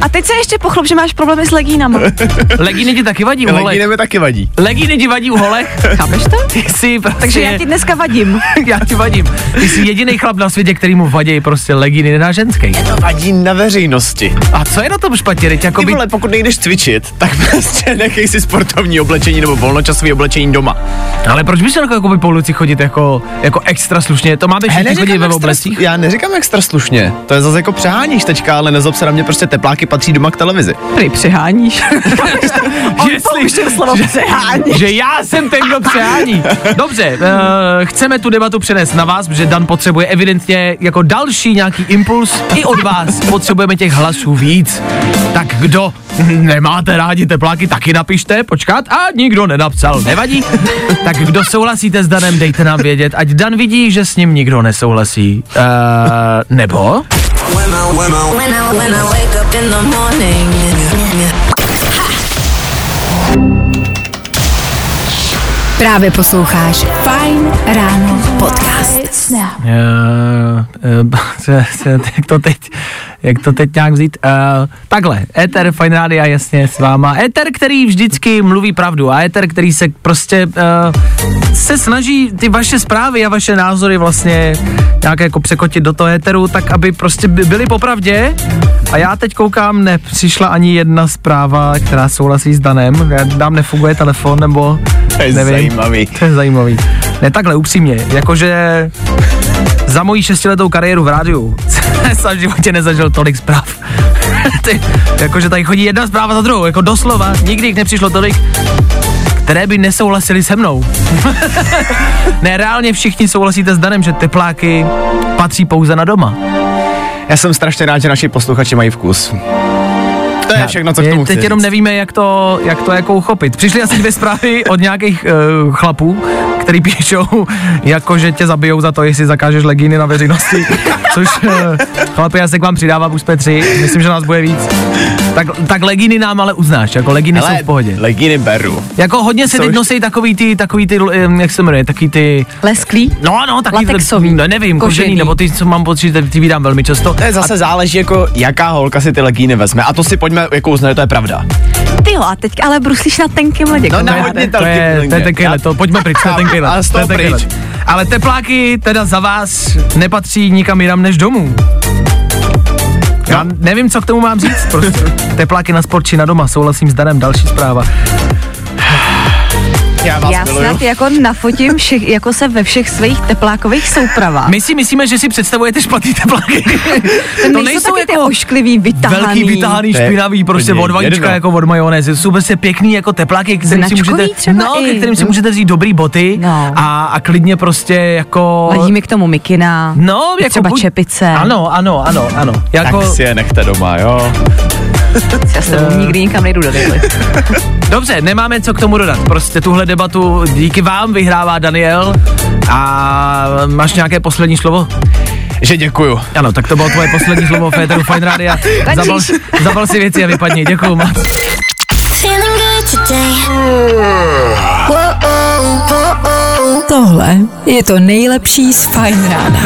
A teď se ještě pochlop, že máš problémy s legínama. [LAUGHS] Legíny ti taky vadí u holek. Legíny mi taky vadí. Legíny ti vadí u holek? [LAUGHS] Chápeš to? Ty jsi prostě... Takže já ti dneska vadím. [LAUGHS] já ti vadím. Ty jsi jediný chlap na světě, který mu vadí prostě legíny na ženský. To vadí na veřejnosti. A co je na tom špatně? Teď jako Ty by... vole, pokud nejdeš cvičit, tak [LAUGHS] prostě nechej si sportovní oblečení nebo volnočasové oblečení doma. Ale proč bys jako, jako by po ulici chodit jako, jako extra slušně? To máme všichni chodit ve oblecích? Já neříkám extra slušně. To je zase jako přeháníš teďka, ale nezlob se na mě prostě tepláky patří doma k televizi. Prý přeháníš. On použil slovo přehání. že já jsem ten, kdo přehání. Dobře, uh, chceme tu debatu přenést na vás, protože Dan potřebuje evidentně jako další nějaký impuls. I od vás potřebujeme těch hlasů víc. Tak kdo nemáte rádi tepláky, taky napište, počkat. A nikdo nenapsal, nevadí. Tak kdo souhlasíte s Danem, dejte nám vědět, ať Dan vidí, že s ním nikdo nesouhlasí. Uh, nebo? When I, when I wake up in the morning. Právě posloucháš Fine Ráno podcast. Uh, uh, [LAUGHS] jak to teď, jak to teď nějak vzít? Uh, takhle, Ether Fine Rádia, jasně s váma. Ether, který vždycky mluví pravdu a Ether, který se prostě uh, se snaží ty vaše zprávy a vaše názory vlastně nějak jako překotit do toho Etheru, tak aby prostě by- byly popravdě. A já teď koukám, nepřišla ani jedna zpráva, která souhlasí s Danem. Nám nefunguje telefon, nebo nevím. Zajímavý. To je zajímavý. Ne takhle, upřímně, jakože za moji šestiletou kariéru v rádiu [LAUGHS] jsem v životě nezažil tolik zpráv. [LAUGHS] Ty, jakože tady chodí jedna zpráva za druhou, jako doslova, nikdy jich nepřišlo tolik, které by nesouhlasili se mnou. [LAUGHS] ne, reálně všichni souhlasíte s Danem, že tepláky patří pouze na doma. Já jsem strašně rád, že naši posluchači mají vkus. To je všechno, co k tomu Teď jenom nevíme, jak to, jak to jako uchopit. Přišly asi dvě zprávy od nějakých uh, chlapů, který píšou, jako že tě zabijou za to, jestli zakážeš legíny na veřejnosti. [LAUGHS] Což, uh, chlapi, já se k vám přidávám, už jsme tři, myslím, že nás bude víc. Tak, tak legíny nám ale uznáš, jako legíny jsou v pohodě. legíny beru. Jako hodně se teď nosí takový ty, takový ty, jak se jmenuje, takový ty, Lesklý? no ano, takový Latexový. ne, nevím, kožený, Kožený. nebo ty, co mám pocit, že ty vydám velmi často. To je zase záleží, jako jaká holka si ty legíny vezme. A to si pojďme jako uznat, to je pravda. Ty jo, a teď ale bruslíš na tenkým ledě. No, na hodně To je, to je tenký let, to pojďme pryč, to je tenký let. Ale tepláky teda za vás nepatří nikam jinam než domů. Já nevím, co k tomu mám říct, prostě. Tepláky na sport či na doma, souhlasím s Danem, další zpráva. Já vás Já miluju. snad jako nafotím všech, jako se ve všech svých teplákových soupravách. My si myslíme, že si představujete špatný tepláky. [LAUGHS] to nejsou taky ty ošklivý, vytahaný. Velký je špinavý, prostě od vajíčka jako od majonézy. Jsou prostě pěkný jako tepláky, kterým si můžete, třeba no, i. ke kterým si můžete vzít dobrý boty No. a, a klidně prostě jako... Ladí mi k tomu mikina, No, jako třeba buď- čepice. Ano, ano, ano, ano. Jako, Tak si je nechte doma, jo. Já s tebou nikdy nikam nejdu do. [LAUGHS] Dobře, nemáme co k tomu dodat. Prostě tuhle debatu díky vám vyhrává Daniel. A máš nějaké poslední slovo? Že děkuju. Ano, tak to bylo tvoje poslední slovo Féteru Fine Rádia. [LAUGHS] Zabal, zabal si věci a vypadni. Děkuju moc. Tohle je to nejlepší z Fajn rána.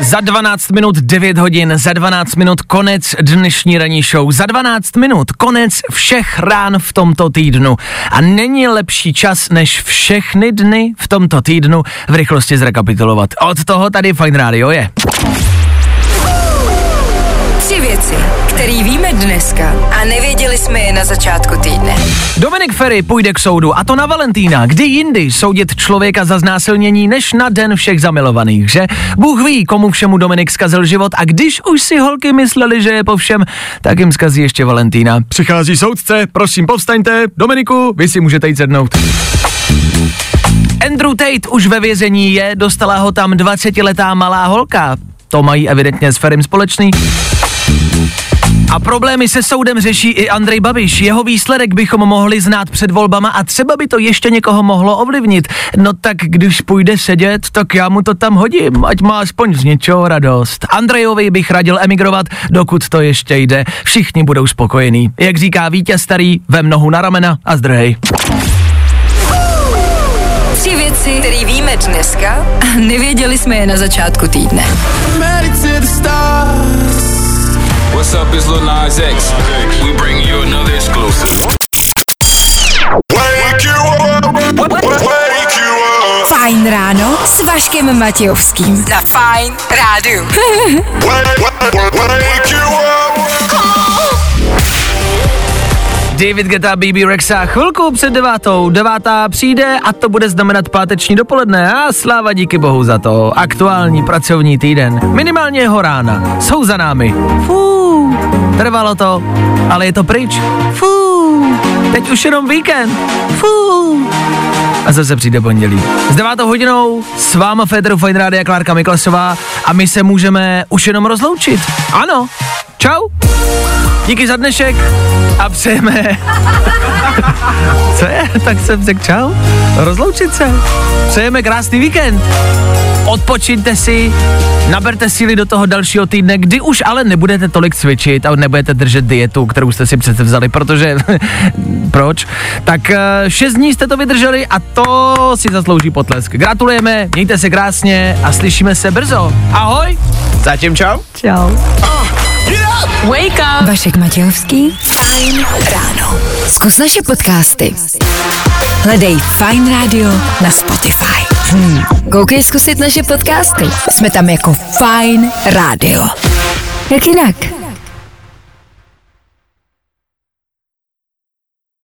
Za 12 minut 9 hodin, za 12 minut konec dnešní ranní show, za 12 minut konec všech rán v tomto týdnu. A není lepší čas, než všechny dny v tomto týdnu v rychlosti zrekapitulovat. Od toho tady Fine Radio je. Tři věci, které víme dneska a nevěděli jsme je na začátku týdne. Dominik Ferry půjde k soudu a to na Valentína. Kdy jindy soudit člověka za znásilnění než na den všech zamilovaných, že? Bůh ví, komu všemu Dominik zkazil život a když už si holky mysleli, že je po všem, tak jim zkazí ještě Valentína. Přichází soudce, prosím povstaňte, Dominiku, vy si můžete jít sednout. Andrew Tate už ve vězení je, dostala ho tam 20-letá malá holka. To mají evidentně s Ferrym společný. A problémy se soudem řeší i Andrej Babiš. Jeho výsledek bychom mohli znát před volbama a třeba by to ještě někoho mohlo ovlivnit. No tak když půjde sedět, tak já mu to tam hodím, ať má aspoň z něčeho radost. Andrejovi bych radil emigrovat, dokud to ještě jde. Všichni budou spokojení. Jak říká vítěz starý, vem nohu na ramena a zdrhej. Tři věci, které víme dneska a nevěděli jsme je na začátku týdne. What's up, it's Lil Nas X. We bring you another exclusive. Wake you up, wake you up. Fajn ráno s Vaškem Matějovským. Za Fajn rádu. Wake, wake, wake you up. David Geta, BB Rexa, chvilku před devátou. Devátá přijde a to bude znamenat páteční dopoledne a sláva díky bohu za to. Aktuální pracovní týden, minimálně jeho rána, jsou za námi. Fú, trvalo to, ale je to pryč. Fú, teď už jenom víkend. Fú. A zase přijde pondělí. S devátou hodinou s váma Federu Fine Rádia Klárka Miklasová a my se můžeme už jenom rozloučit. Ano, čau. Díky za dnešek a přejeme... [LAUGHS] Co je? Tak jsem řekl čau. Rozloučit se. Přejeme krásný víkend. Odpočiňte si, naberte síly do toho dalšího týdne, kdy už ale nebudete tolik cvičit a nebudete držet dietu, kterou jste si přece vzali, protože [LAUGHS] proč? Tak eh, šest dní jste to vydrželi a to si zaslouží potlesk. Gratulujeme, mějte se krásně a slyšíme se brzo. Ahoj! Zatím čau. Čau. Wake up! Vašek Matějovský. Fajn ráno. Zkus naše podcasty. Hledej Fajn Radio na Spotify. Hmm. Koukej zkusit naše podcasty. Jsme tam jako Fajn Radio. Jak jinak?